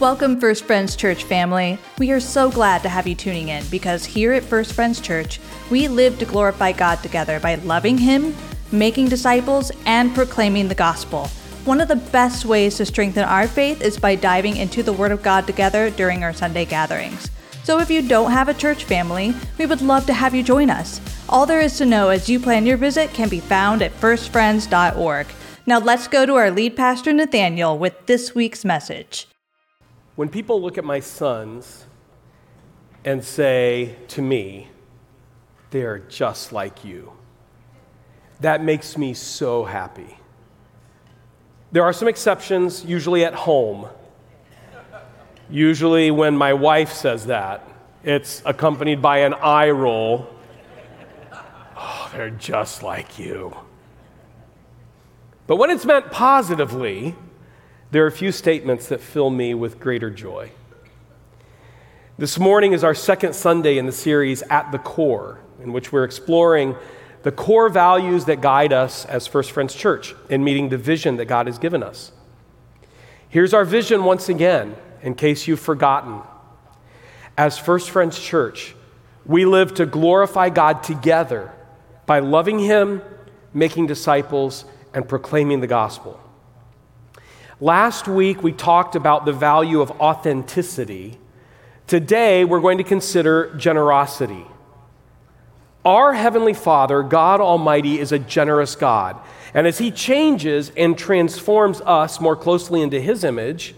Welcome, First Friends Church family. We are so glad to have you tuning in because here at First Friends Church, we live to glorify God together by loving Him, making disciples, and proclaiming the gospel. One of the best ways to strengthen our faith is by diving into the Word of God together during our Sunday gatherings. So if you don't have a church family, we would love to have you join us. All there is to know as you plan your visit can be found at firstfriends.org. Now let's go to our lead pastor, Nathaniel, with this week's message. When people look at my sons and say to me, they're just like you, that makes me so happy. There are some exceptions, usually at home. Usually, when my wife says that, it's accompanied by an eye roll. Oh, they're just like you. But when it's meant positively, there are a few statements that fill me with greater joy. This morning is our second Sunday in the series At the Core, in which we're exploring the core values that guide us as First Friends Church in meeting the vision that God has given us. Here's our vision once again, in case you've forgotten. As First Friends Church, we live to glorify God together by loving Him, making disciples, and proclaiming the gospel. Last week, we talked about the value of authenticity. Today, we're going to consider generosity. Our Heavenly Father, God Almighty, is a generous God. And as He changes and transforms us more closely into His image,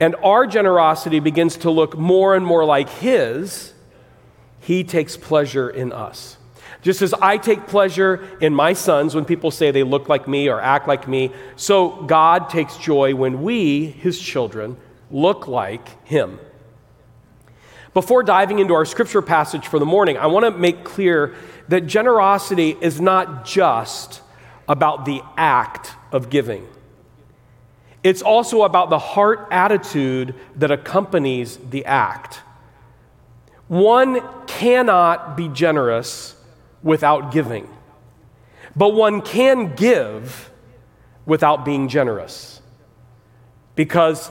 and our generosity begins to look more and more like His, He takes pleasure in us. Just as I take pleasure in my sons when people say they look like me or act like me, so God takes joy when we, his children, look like him. Before diving into our scripture passage for the morning, I want to make clear that generosity is not just about the act of giving. It's also about the heart attitude that accompanies the act. One cannot be generous without giving. But one can give without being generous because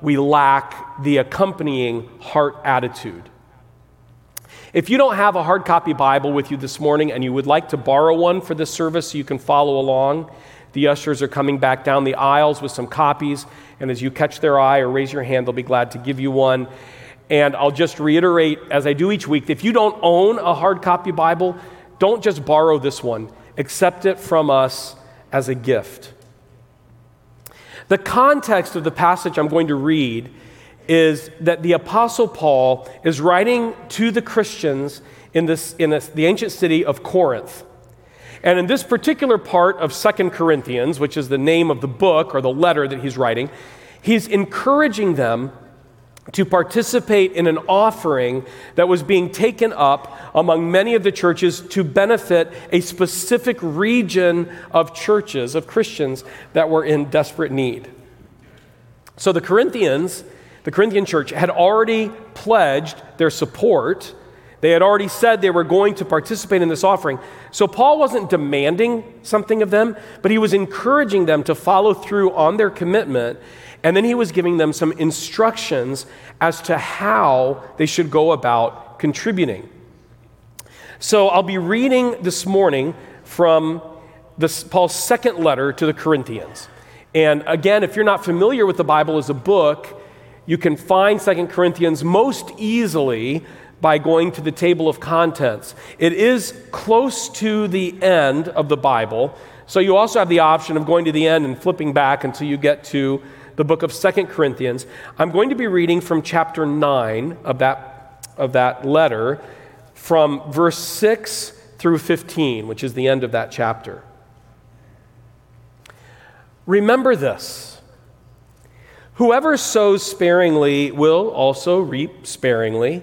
we lack the accompanying heart attitude. If you don't have a hard copy Bible with you this morning and you would like to borrow one for this service so you can follow along, the ushers are coming back down the aisles with some copies. And as you catch their eye or raise your hand, they'll be glad to give you one. And I'll just reiterate, as I do each week, if you don't own a hard copy Bible, don't just borrow this one, accept it from us as a gift. The context of the passage I'm going to read is that the Apostle Paul is writing to the Christians in, this, in the ancient city of Corinth. And in this particular part of Second Corinthians, which is the name of the book or the letter that he's writing, he's encouraging them to participate in an offering that was being taken up among many of the churches to benefit a specific region of churches, of Christians that were in desperate need. So the Corinthians, the Corinthian church, had already pledged their support. They had already said they were going to participate in this offering. So Paul wasn't demanding something of them, but he was encouraging them to follow through on their commitment and then he was giving them some instructions as to how they should go about contributing. So I'll be reading this morning from this, Paul's second letter to the Corinthians. And again, if you're not familiar with the Bible as a book, you can find Second Corinthians most easily by going to the table of contents. It is close to the end of the Bible, so you also have the option of going to the end and flipping back until you get to the book of Second Corinthians. I'm going to be reading from chapter 9 of that, of that letter, from verse 6 through 15, which is the end of that chapter. Remember this whoever sows sparingly will also reap sparingly,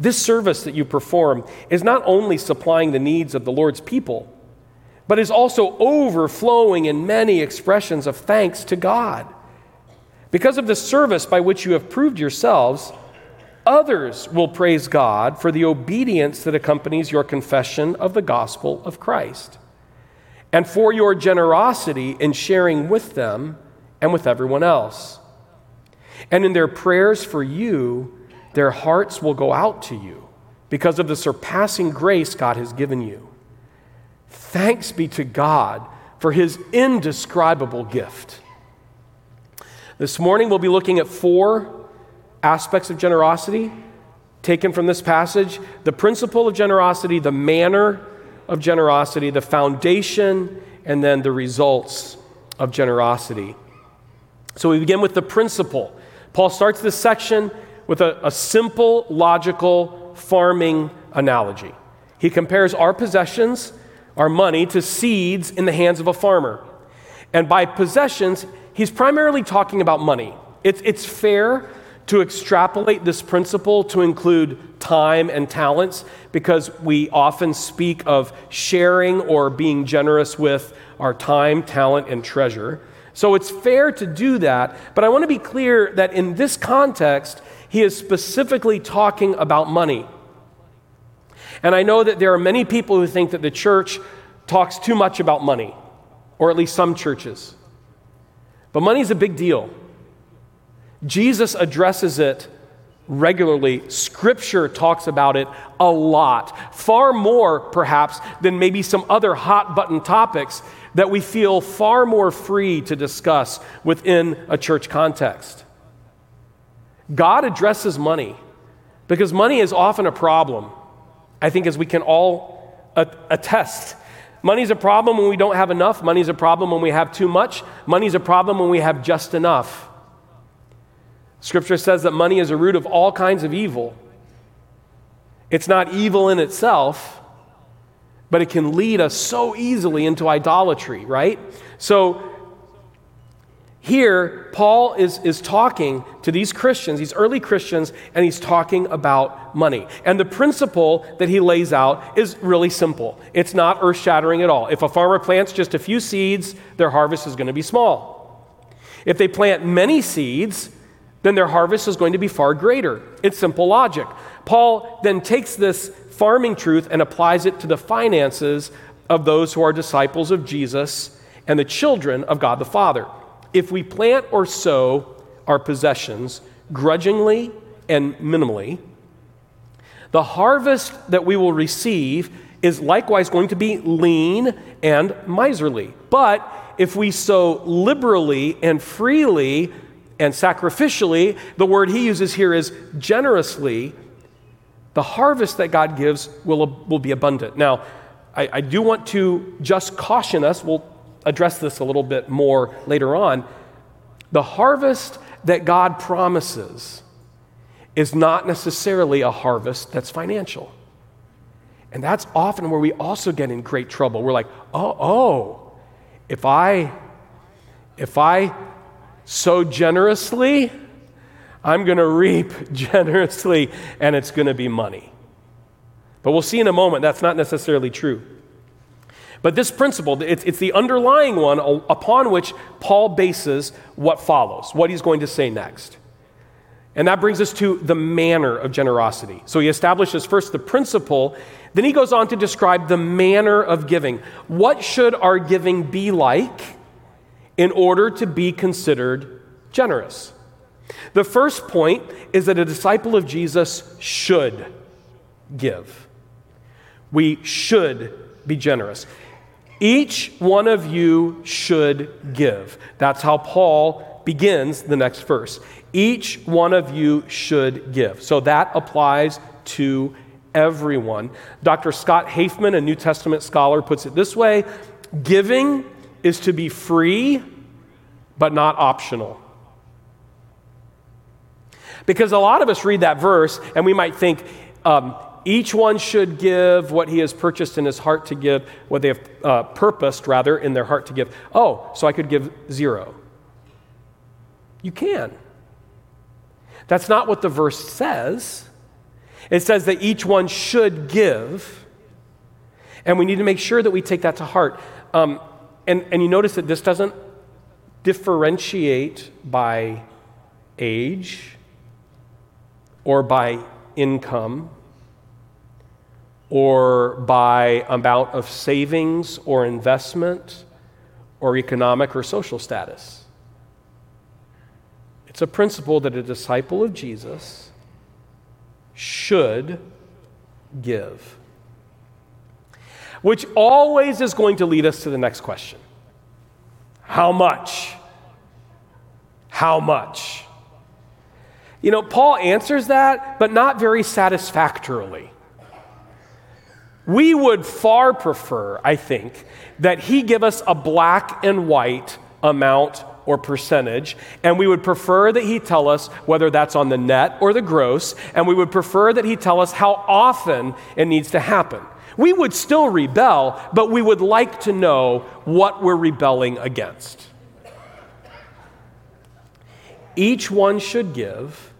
This service that you perform is not only supplying the needs of the Lord's people, but is also overflowing in many expressions of thanks to God. Because of the service by which you have proved yourselves, others will praise God for the obedience that accompanies your confession of the gospel of Christ, and for your generosity in sharing with them and with everyone else. And in their prayers for you, their hearts will go out to you because of the surpassing grace God has given you. Thanks be to God for his indescribable gift. This morning, we'll be looking at four aspects of generosity taken from this passage the principle of generosity, the manner of generosity, the foundation, and then the results of generosity. So we begin with the principle. Paul starts this section with a, a simple, logical farming analogy. He compares our possessions, our money, to seeds in the hands of a farmer. And by possessions, he's primarily talking about money. It's, it's fair to extrapolate this principle to include time and talents because we often speak of sharing or being generous with our time, talent, and treasure. So it's fair to do that, but I want to be clear that in this context, he is specifically talking about money. And I know that there are many people who think that the church talks too much about money, or at least some churches. But money is a big deal. Jesus addresses it regularly. Scripture talks about it a lot, far more perhaps than maybe some other hot button topics that we feel far more free to discuss within a church context. God addresses money because money is often a problem, I think, as we can all attest. Money's a problem when we don't have enough. Money's a problem when we have too much. Money's a problem when we have just enough. Scripture says that money is a root of all kinds of evil. It's not evil in itself, but it can lead us so easily into idolatry, right? So here, Paul is, is talking to these Christians, these early Christians, and he's talking about money. And the principle that he lays out is really simple. It's not earth shattering at all. If a farmer plants just a few seeds, their harvest is going to be small. If they plant many seeds, then their harvest is going to be far greater. It's simple logic. Paul then takes this farming truth and applies it to the finances of those who are disciples of Jesus and the children of God the Father. If we plant or sow our possessions grudgingly and minimally, the harvest that we will receive is likewise going to be lean and miserly. But if we sow liberally and freely and sacrificially, the word he uses here is generously, the harvest that God gives will, will be abundant. Now, I, I do want to just caution us, we'll address this a little bit more later on. The harvest that God promises is not necessarily a harvest that's financial. And that's often where we also get in great trouble. We're like, oh, oh, if I if I sow generously, I'm going to reap generously and it's going to be money. But we'll see in a moment that's not necessarily true. But this principle, it's, it's the underlying one upon which Paul bases what follows, what he's going to say next. And that brings us to the manner of generosity. So he establishes first the principle, then he goes on to describe the manner of giving. What should our giving be like in order to be considered generous? The first point is that a disciple of Jesus should give. We should be generous. Each one of you should give. That's how Paul begins the next verse. Each one of you should give. So that applies to everyone. Dr. Scott Hafemann, a New Testament scholar, puts it this way giving is to be free, but not optional. Because a lot of us read that verse and we might think, um, each one should give what he has purchased in his heart to give, what they have uh, purposed, rather, in their heart to give. Oh, so I could give zero. You can. That's not what the verse says. It says that each one should give, and we need to make sure that we take that to heart. Um, and, and you notice that this doesn't differentiate by age or by income or by amount of savings or investment or economic or social status. It's a principle that a disciple of Jesus should give. Which always is going to lead us to the next question How much? How much? You know, Paul answers that, but not very satisfactorily. We would far prefer, I think, that he give us a black and white amount or percentage, and we would prefer that he tell us whether that's on the net or the gross, and we would prefer that he tell us how often it needs to happen. We would still rebel, but we would like to know what we're rebelling against. Each one should give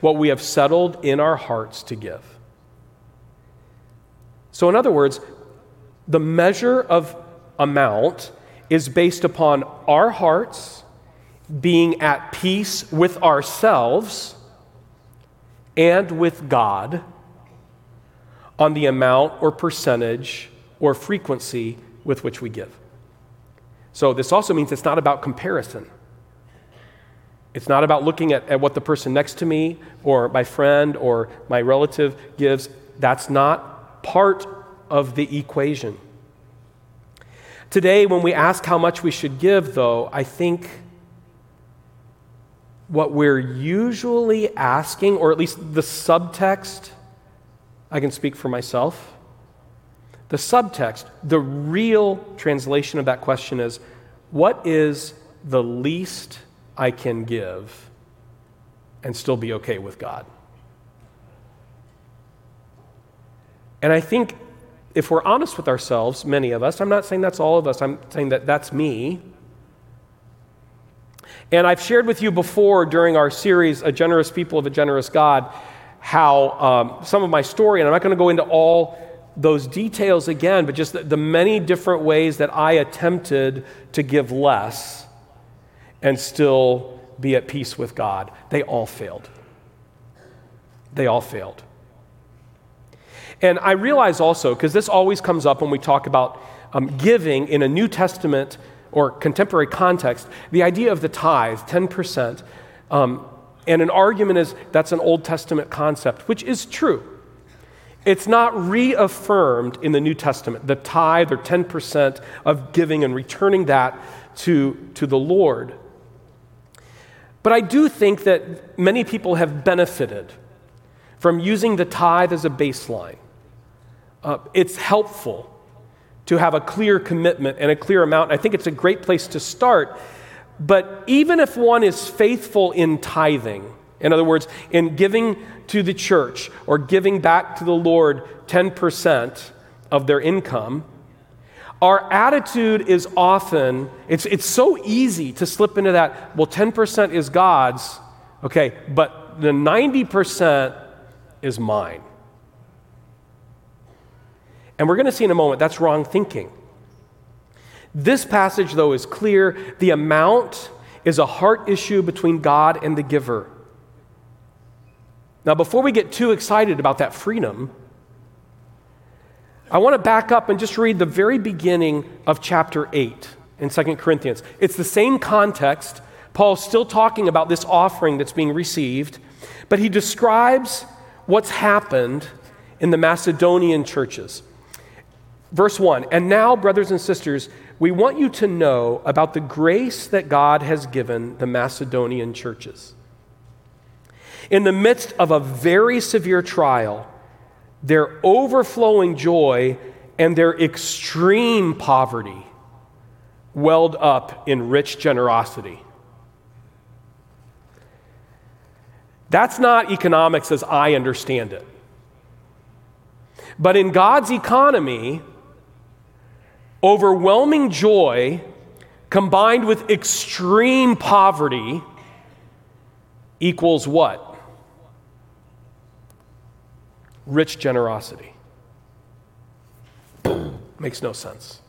what we have settled in our hearts to give. So, in other words, the measure of amount is based upon our hearts being at peace with ourselves and with God on the amount or percentage or frequency with which we give. So, this also means it's not about comparison. It's not about looking at, at what the person next to me or my friend or my relative gives. That's not part of the equation. Today, when we ask how much we should give, though, I think what we're usually asking, or at least the subtext, I can speak for myself. The subtext, the real translation of that question is what is the least I can give and still be okay with God? And I think if we're honest with ourselves, many of us, I'm not saying that's all of us, I'm saying that that's me. And I've shared with you before during our series, A Generous People of a Generous God, how um, some of my story, and I'm not going to go into all those details again, but just the, the many different ways that I attempted to give less and still be at peace with God. They all failed. They all failed. And I realize also, because this always comes up when we talk about um, giving in a New Testament or contemporary context, the idea of the tithe, 10%. Um, and an argument is that's an Old Testament concept, which is true. It's not reaffirmed in the New Testament, the tithe or 10% of giving and returning that to, to the Lord. But I do think that many people have benefited from using the tithe as a baseline uh, it's helpful to have a clear commitment and a clear amount. I think it's a great place to start. But even if one is faithful in tithing, in other words, in giving to the church or giving back to the Lord 10% of their income, our attitude is often, it's, it's so easy to slip into that, well, 10% is God's, okay, but the 90% is mine. And we're going to see in a moment that's wrong thinking. This passage, though, is clear. The amount is a heart issue between God and the giver. Now, before we get too excited about that freedom, I want to back up and just read the very beginning of chapter 8 in 2 Corinthians. It's the same context. Paul's still talking about this offering that's being received, but he describes what's happened in the Macedonian churches. Verse 1 And now, brothers and sisters, we want you to know about the grace that God has given the Macedonian churches. In the midst of a very severe trial, their overflowing joy and their extreme poverty welled up in rich generosity. That's not economics as I understand it. But in God's economy, overwhelming joy combined with extreme poverty equals what? Rich generosity. Makes no sense.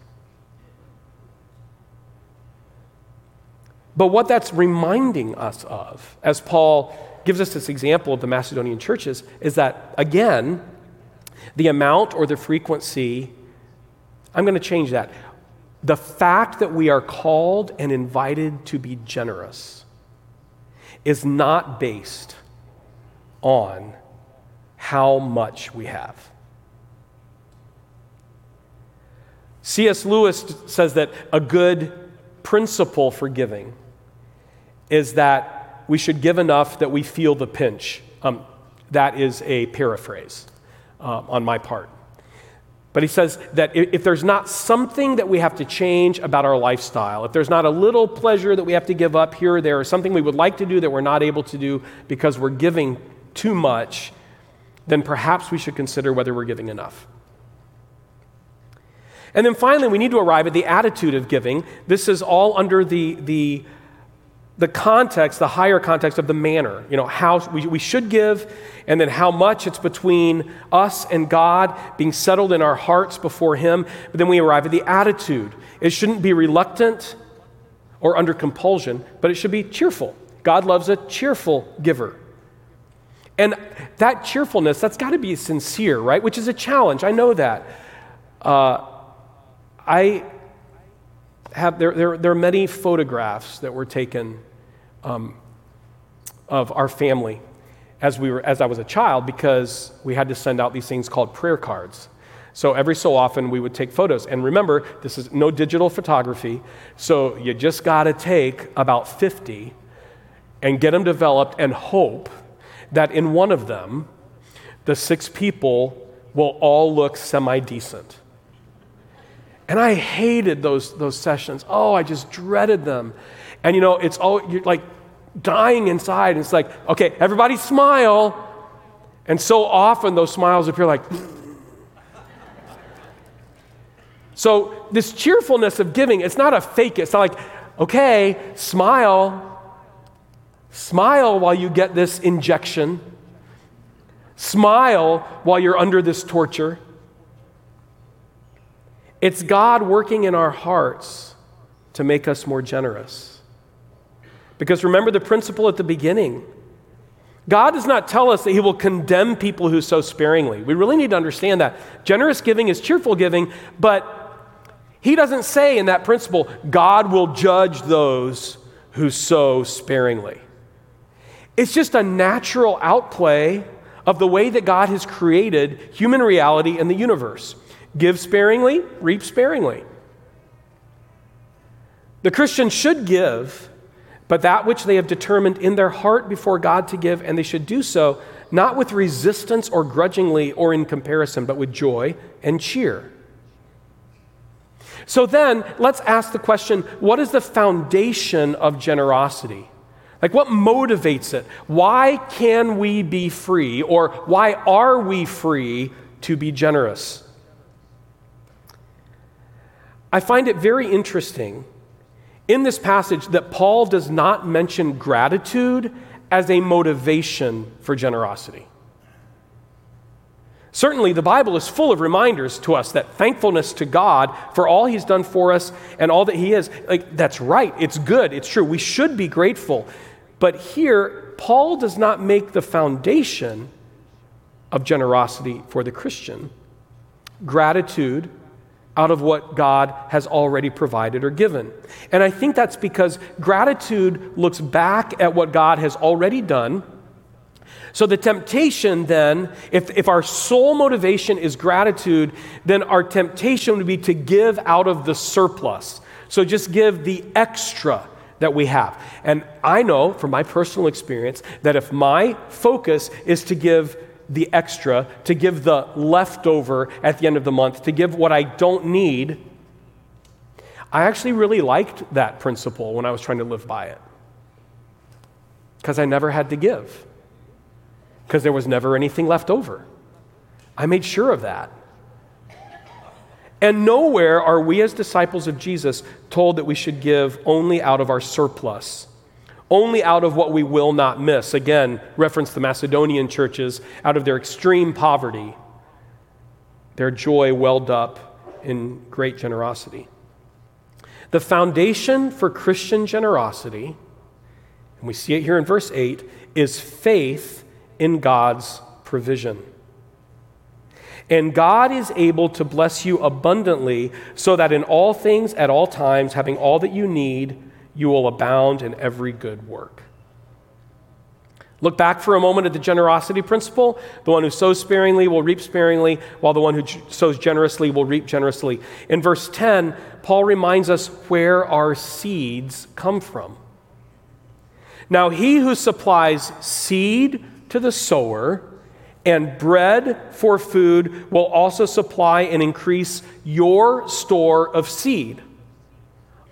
But what that's reminding us of, as Paul gives us this example of the Macedonian churches, is that, again, the amount or the frequency, I'm going to change that. The fact that we are called and invited to be generous is not based on how much we have. C.S. Lewis says that a good principle for giving is that we should give enough that we feel the pinch. Um, that is a paraphrase uh, on my part. But he says that if there's not something that we have to change about our lifestyle, if there's not a little pleasure that we have to give up here or there, or something we would like to do that we're not able to do because we're giving too much, then perhaps we should consider whether we're giving enough. And then finally, we need to arrive at the attitude of giving. This is all under the, the, the context, the higher context of the manner. You know, how we, we should give, and then how much it's between us and God being settled in our hearts before Him. But then we arrive at the attitude. It shouldn't be reluctant or under compulsion, but it should be cheerful. God loves a cheerful giver. And that cheerfulness, that's got to be sincere, right? Which is a challenge. I know that. Uh, I have, there, there, there, are many photographs that were taken um, of our family as, we were, as I was a child because we had to send out these things called prayer cards. So every so often we would take photos. And remember, this is no digital photography, so you just got to take about 50 and get them developed and hope that in one of them, the six people will all look semi decent. And I hated those, those sessions. Oh, I just dreaded them. And you know, it's all, you're like dying inside. And it's like, okay, everybody smile. And so often those smiles appear like, so this cheerfulness of giving, it's not a fake, it's not like, okay, smile. Smile while you get this injection. Smile while you're under this torture. It's God working in our hearts to make us more generous. Because remember the principle at the beginning God does not tell us that He will condemn people who sow sparingly. We really need to understand that. Generous giving is cheerful giving, but He doesn't say in that principle, God will judge those who sow sparingly. It's just a natural outplay of the way that God has created human reality and the universe. Give sparingly, reap sparingly. The Christian should give, but that which they have determined in their heart before God to give, and they should do so not with resistance or grudgingly or in comparison, but with joy and cheer. So then, let's ask the question what is the foundation of generosity? Like, what motivates it? Why can we be free, or why are we free to be generous? I find it very interesting in this passage that Paul does not mention gratitude as a motivation for generosity. Certainly, the Bible is full of reminders to us that thankfulness to God for all He's done for us and all that He is, like, that's right, it's good, it's true. We should be grateful. But here, Paul does not make the foundation of generosity for the Christian gratitude out of what God has already provided or given. And I think that's because gratitude looks back at what God has already done, So, the temptation then, if, if our sole motivation is gratitude, then our temptation would be to give out of the surplus. So, just give the extra that we have. And I know from my personal experience that if my focus is to give the extra, to give the leftover at the end of the month, to give what I don't need, I actually really liked that principle when I was trying to live by it. Because I never had to give because there was never anything left over. I made sure of that. And nowhere are we, as disciples of Jesus, told that we should give only out of our surplus, only out of what we will not miss. Again, reference the Macedonian churches, out of their extreme poverty, their joy welled up in great generosity. The foundation for Christian generosity, and we see it here in verse 8, is faith in God's provision. And God is able to bless you abundantly so that in all things, at all times, having all that you need, you will abound in every good work. Look back for a moment at the generosity principle. The one who sows sparingly will reap sparingly, while the one who sows generously will reap generously. In verse 10, Paul reminds us where our seeds come from. Now, he who supplies seed to the sower, and bread for food will also supply and increase your store of seed.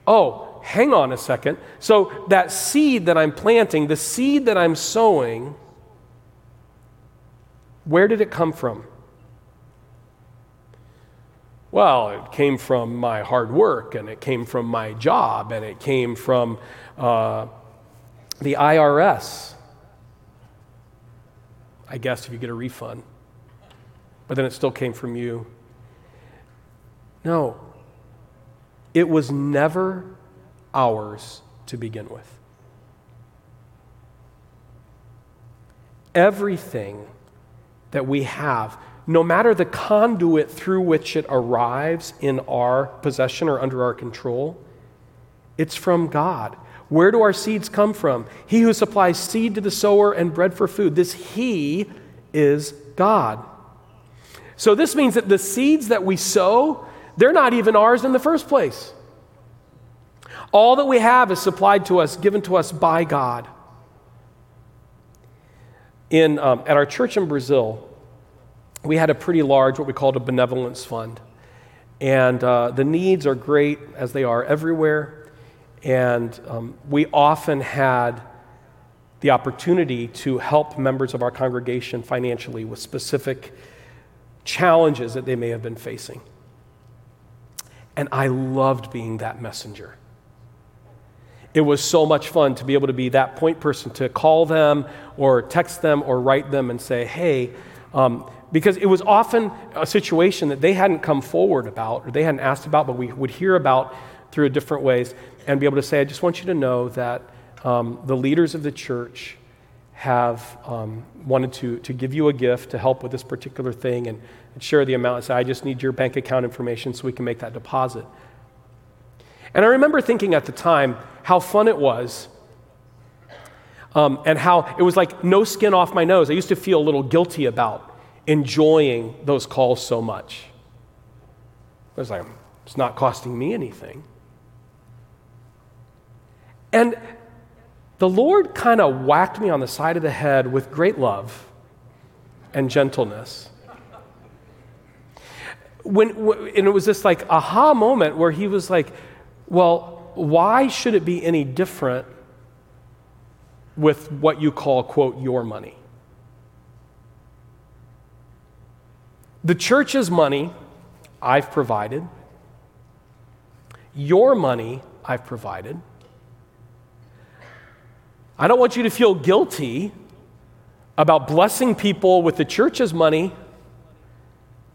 Oh, hang on a second. So, that seed that I'm planting, the seed that I'm sowing, where did it come from? Well, it came from my hard work, and it came from my job, and it came from uh, the IRS. I guess, if you get a refund. But then it still came from you. No, it was never ours to begin with. Everything that we have, no matter the conduit through which it arrives in our possession or under our control, it's from God. Where do our seeds come from? He who supplies seed to the sower and bread for food. This He is God. So this means that the seeds that we sow, they're not even ours in the first place. All that we have is supplied to us, given to us by God. In, um, at our church in Brazil, we had a pretty large, what we called a benevolence fund. And uh, the needs are great as they are everywhere. And um, we often had the opportunity to help members of our congregation financially with specific challenges that they may have been facing. And I loved being that messenger. It was so much fun to be able to be that point person to call them or text them or write them and say, hey, um, because it was often a situation that they hadn't come forward about or they hadn't asked about, but we would hear about through different ways and be able to say, I just want you to know that um, the leaders of the church have um, wanted to, to give you a gift to help with this particular thing and, and share the amount and say, I just need your bank account information so we can make that deposit. And I remember thinking at the time how fun it was um, and how it was like no skin off my nose. I used to feel a little guilty about enjoying those calls so much. It was like, it's not costing me anything. And the Lord kind of whacked me on the side of the head with great love and gentleness. When, and it was this like aha moment where he was like, well, why should it be any different with what you call, quote, your money? The church's money I've provided, your money I've provided. I don't want you to feel guilty about blessing people with the church's money,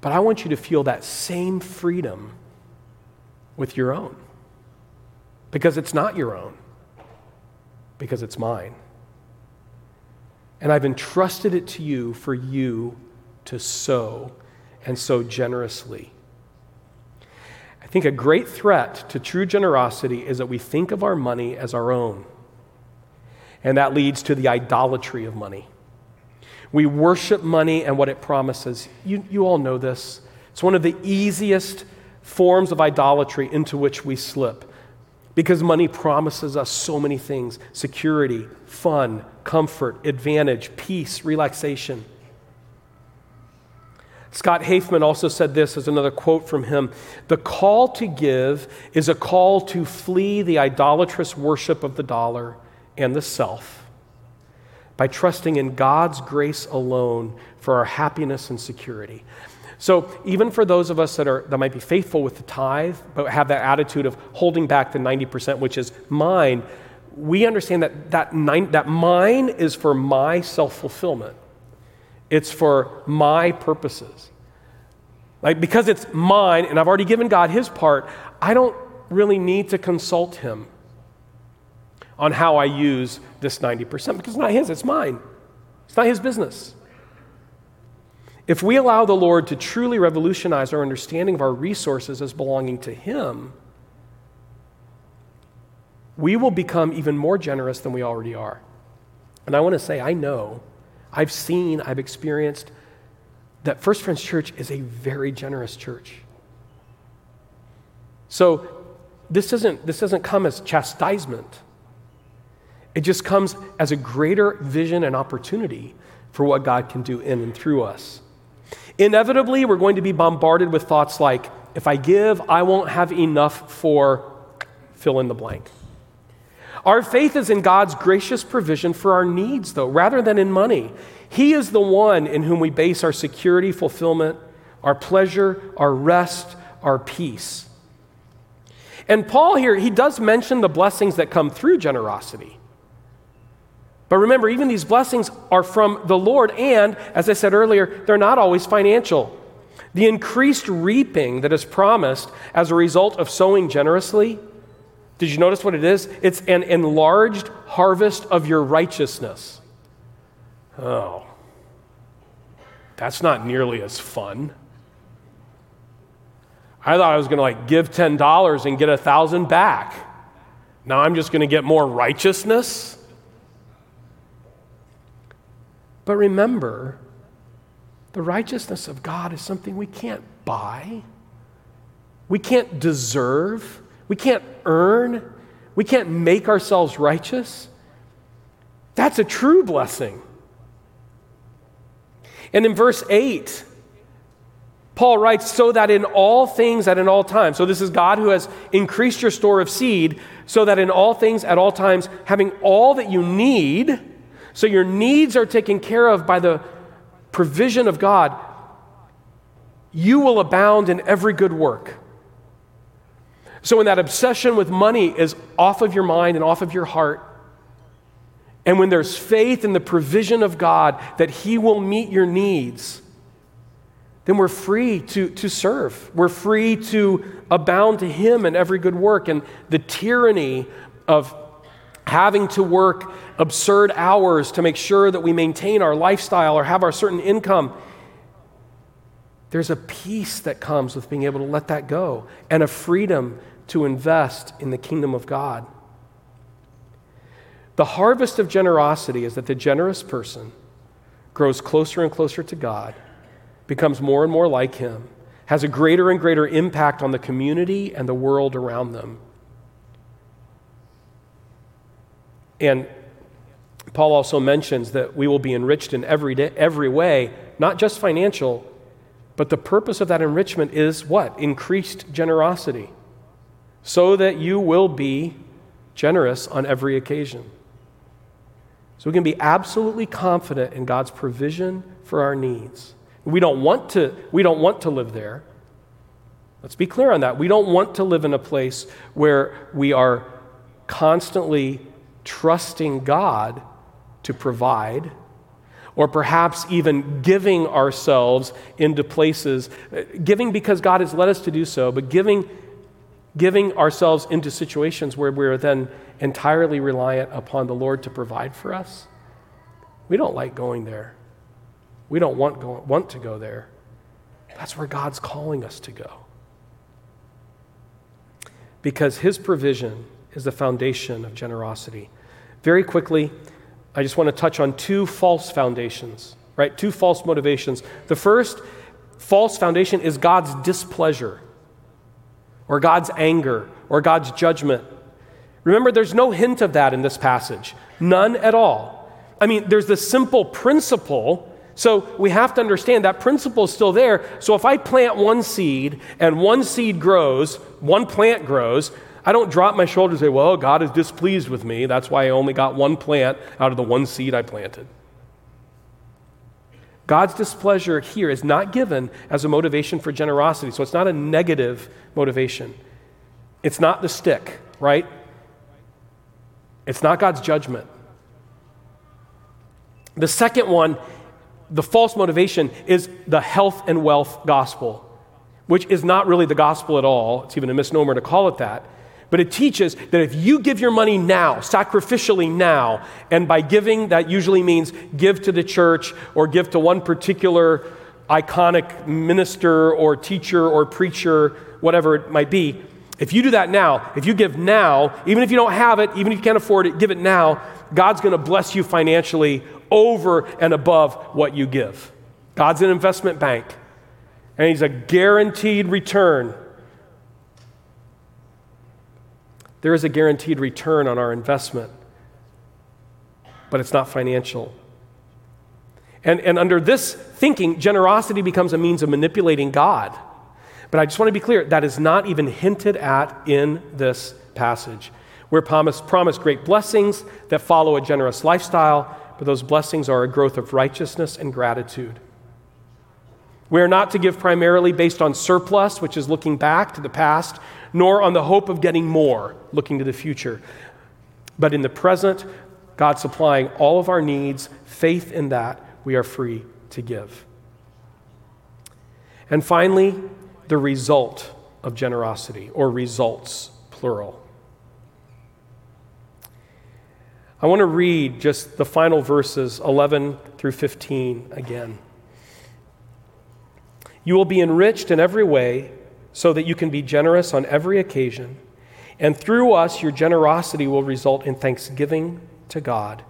but I want you to feel that same freedom with your own. Because it's not your own, because it's mine. And I've entrusted it to you for you to sow and sow generously. I think a great threat to true generosity is that we think of our money as our own and that leads to the idolatry of money. We worship money and what it promises. You, you all know this. It's one of the easiest forms of idolatry into which we slip because money promises us so many things security, fun, comfort, advantage, peace, relaxation. Scott Hafemann also said this as another quote from him The call to give is a call to flee the idolatrous worship of the dollar and the self by trusting in God's grace alone for our happiness and security. So, even for those of us that, are, that might be faithful with the tithe, but have that attitude of holding back the 90%, which is mine, we understand that that, nine, that mine is for my self fulfillment. It's for my purposes. Like, because it's mine and I've already given God his part, I don't really need to consult him on how I use this 90% because it's not his, it's mine. It's not his business. If we allow the Lord to truly revolutionize our understanding of our resources as belonging to him, we will become even more generous than we already are. And I want to say, I know, I've seen, I've experienced that First Friends Church is a very generous church. So this doesn't, this doesn't come as chastisement. It just comes as a greater vision and opportunity for what God can do in and through us. Inevitably, we're going to be bombarded with thoughts like, if I give, I won't have enough for fill in the blank. Our faith is in God's gracious provision for our needs, though, rather than in money. He is the one in whom we base our security, fulfillment, our pleasure, our rest, our peace. And Paul here, he does mention the blessings that come through generosity. But remember, even these blessings are from the Lord, and as I said earlier, they're not always financial. The increased reaping that is promised as a result of sowing generously, did you notice what it is? It's an enlarged harvest of your righteousness. Oh, that's not nearly as fun. I thought I was going to like give $10 and get a thousand back. Now I'm just going to get more righteousness. But remember, the righteousness of God is something we can't buy, we can't deserve, we can't earn, we can't make ourselves righteous. That's a true blessing. And in verse 8, Paul writes, so that in all things at in all times. So this is God who has increased your store of seed, so that in all things at all times, having all that you need, so your needs are taken care of by the provision of God, you will abound in every good work. So when that obsession with money is off of your mind and off of your heart, and when there's faith in the provision of God that He will meet your needs, then we're free to, to serve. We're free to abound to Him in every good work. And the tyranny of having to work absurd hours to make sure that we maintain our lifestyle or have our certain income, there's a peace that comes with being able to let that go and a freedom to invest in the kingdom of God. The harvest of generosity is that the generous person grows closer and closer to God, becomes more and more like Him, has a greater and greater impact on the community and the world around them. And Paul also mentions that we will be enriched in every, day, every way, not just financial, but the purpose of that enrichment is what? Increased generosity, so that you will be generous on every occasion. So we can be absolutely confident in God's provision for our needs. We don't want to, we don't want to live there. Let's be clear on that. We don't want to live in a place where we are constantly trusting God to provide, or perhaps even giving ourselves into places, uh, giving because God has led us to do so, but giving, giving ourselves into situations where we're then entirely reliant upon the Lord to provide for us, we don't like going there. We don't want, go, want to go there. That's where God's calling us to go. Because His provision is the foundation of generosity. Very quickly, I just want to touch on two false foundations right? Two false motivations. The first false foundation is God's displeasure, or God's anger, or God's judgment. Remember, there's no hint of that in this passage, none at all. I mean, there's the simple principle. So we have to understand that principle is still there. So if I plant one seed and one seed grows, one plant grows, I don't drop my shoulders and say, well, God is displeased with me. That's why I only got one plant out of the one seed I planted. God's displeasure here is not given as a motivation for generosity. So it's not a negative motivation. It's not the stick, right? It's not God's judgment. The second one, the false motivation, is the health and wealth gospel, which is not really the gospel at all. It's even a misnomer to call it that. But it teaches that if you give your money now, sacrificially now, and by giving, that usually means give to the church or give to one particular iconic minister or teacher or preacher, whatever it might be. If you do that now, if you give now, even if you don't have it, even if you can't afford it, give it now, God's going to bless you financially over and above what you give. God's an investment bank, and He's a guaranteed return There is a guaranteed return on our investment, but it's not financial. And, and under this thinking, generosity becomes a means of manipulating God. But I just want to be clear that is not even hinted at in this passage. We're promised, promised great blessings that follow a generous lifestyle, but those blessings are a growth of righteousness and gratitude. We are not to give primarily based on surplus, which is looking back to the past, nor on the hope of getting more, looking to the future. But in the present, God supplying all of our needs, faith in that, we are free to give. And finally, the result of generosity, or results, plural. I want to read just the final verses, 11 through 15, again. You will be enriched in every way so that you can be generous on every occasion. And through us, your generosity will result in thanksgiving to God.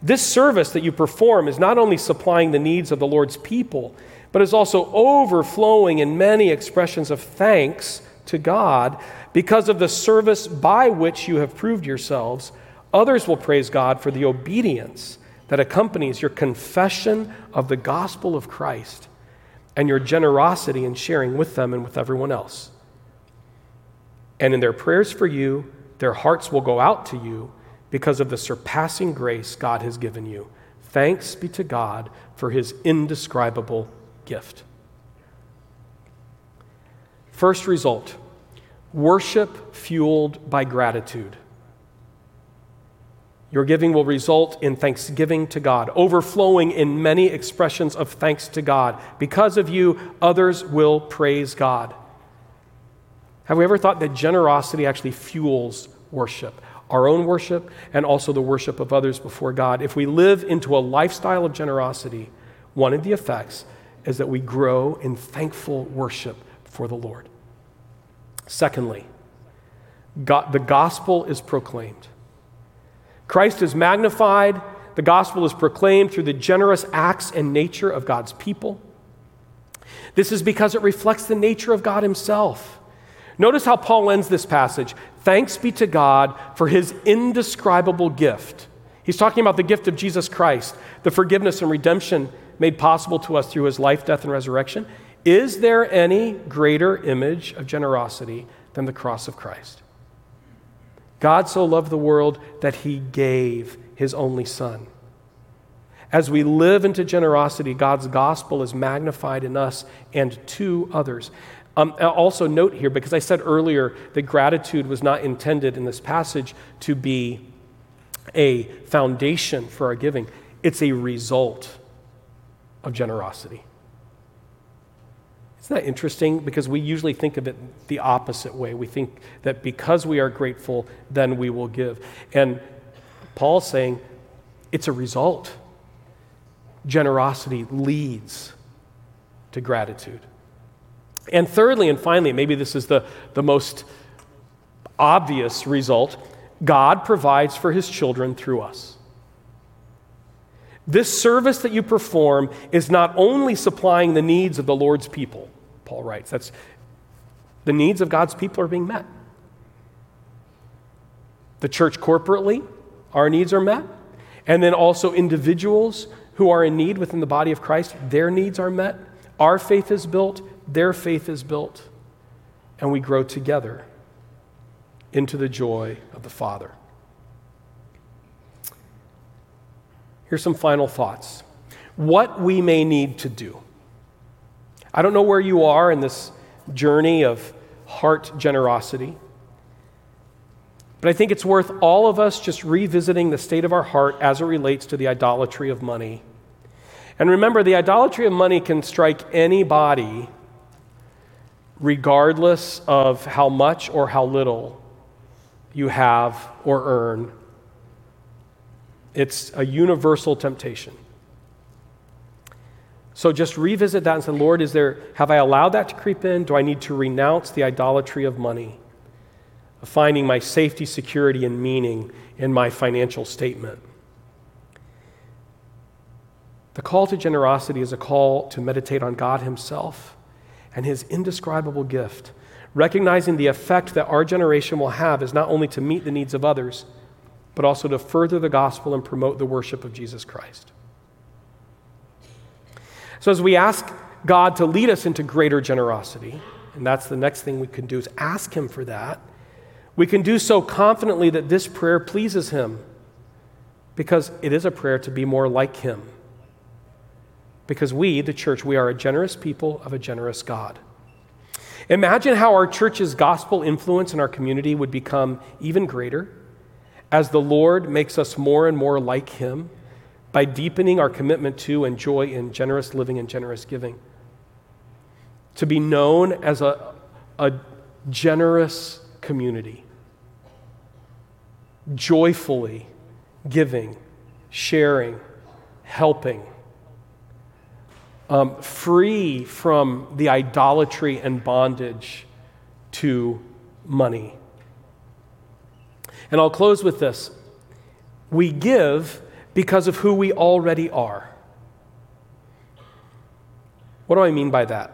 This service that you perform is not only supplying the needs of the Lord's people, but is also overflowing in many expressions of thanks to God because of the service by which you have proved yourselves. Others will praise God for the obedience that accompanies your confession of the gospel of Christ and your generosity in sharing with them and with everyone else. And in their prayers for you, their hearts will go out to you because of the surpassing grace God has given you. Thanks be to God for his indescribable gift. First result worship fueled by gratitude. Your giving will result in thanksgiving to God, overflowing in many expressions of thanks to God. Because of you, others will praise God. Have we ever thought that generosity actually fuels worship? Our own worship and also the worship of others before God. If we live into a lifestyle of generosity, one of the effects is that we grow in thankful worship for the Lord. Secondly, God, the gospel is proclaimed. Christ is magnified, the gospel is proclaimed through the generous acts and nature of God's people. This is because it reflects the nature of God Himself. Notice how Paul ends this passage Thanks be to God for His indescribable gift. He's talking about the gift of Jesus Christ, the forgiveness and redemption made possible to us through His life, death, and resurrection. Is there any greater image of generosity than the cross of Christ? God so loved the world that he gave his only Son. As we live into generosity, God's gospel is magnified in us and to others. Um, also, note here, because I said earlier that gratitude was not intended in this passage to be a foundation for our giving, it's a result of generosity. Isn't that interesting? Because we usually think of it the opposite way. We think that because we are grateful, then we will give. And Paul's saying it's a result. Generosity leads to gratitude. And thirdly, and finally, maybe this is the, the most obvious result God provides for his children through us. This service that you perform is not only supplying the needs of the Lord's people, Paul writes, that's the needs of God's people are being met. The church corporately, our needs are met. And then also individuals who are in need within the body of Christ, their needs are met. Our faith is built, their faith is built, and we grow together into the joy of the Father. Here's some final thoughts. What we may need to do. I don't know where you are in this journey of heart generosity, but I think it's worth all of us just revisiting the state of our heart as it relates to the idolatry of money. And remember, the idolatry of money can strike anybody regardless of how much or how little you have or earn it's a universal temptation. So just revisit that and say, Lord, is there, have I allowed that to creep in? Do I need to renounce the idolatry of money, of finding my safety, security, and meaning in my financial statement? The call to generosity is a call to meditate on God Himself and His indescribable gift, recognizing the effect that our generation will have is not only to meet the needs of others but also to further the gospel and promote the worship of Jesus Christ. So, as we ask God to lead us into greater generosity, and that's the next thing we can do is ask Him for that, we can do so confidently that this prayer pleases Him because it is a prayer to be more like Him. Because we, the church, we are a generous people of a generous God. Imagine how our church's gospel influence in our community would become even greater as the Lord makes us more and more like Him by deepening our commitment to and joy in generous living and generous giving. To be known as a, a generous community, joyfully giving, sharing, helping, um, free from the idolatry and bondage to money. And I'll close with this we give because of who we already are. What do I mean by that?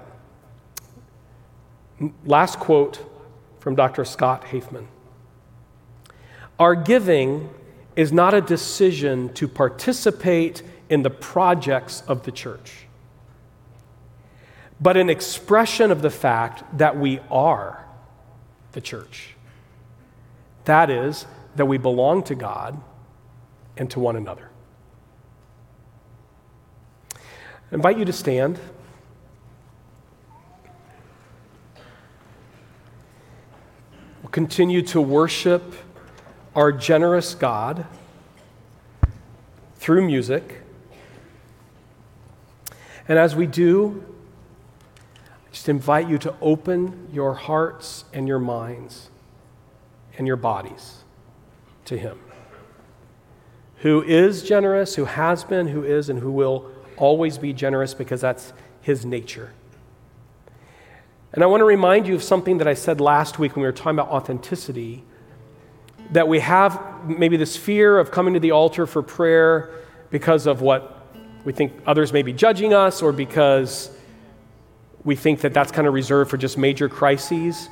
Last quote from Dr. Scott Hafemann Our giving is not a decision to participate in the projects of the church, but an expression of the fact that we are the church. That is, that we belong to God and to one another. I invite you to stand. We'll continue to worship our generous God through music. And as we do, I just invite you to open your hearts and your minds and your bodies to Him, who is generous, who has been, who is, and who will always be generous because that's His nature. And I want to remind you of something that I said last week when we were talking about authenticity that we have maybe this fear of coming to the altar for prayer because of what we think others may be judging us or because we think that that's kind of reserved for just major crises.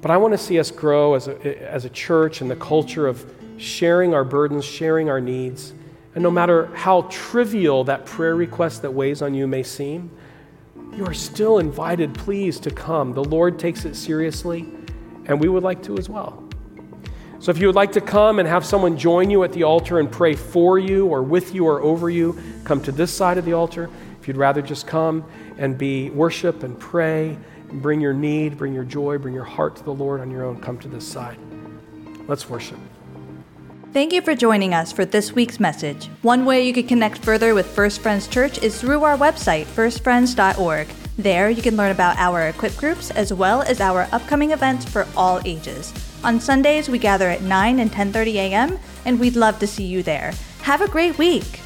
But I want to see us grow as a, as a church in the culture of sharing our burdens, sharing our needs. And no matter how trivial that prayer request that weighs on you may seem, you are still invited, please, to come. The Lord takes it seriously, and we would like to as well. So if you would like to come and have someone join you at the altar and pray for you or with you or over you, come to this side of the altar. If you'd rather just come and be worship and pray bring your need, bring your joy, bring your heart to the Lord on your own, come to this side. Let's worship. Thank you for joining us for this week's message. One way you can connect further with First Friends Church is through our website, firstfriends.org. There, you can learn about our equip groups as well as our upcoming events for all ages. On Sundays, we gather at 9 and 10:30 a.m., and we'd love to see you there. Have a great week.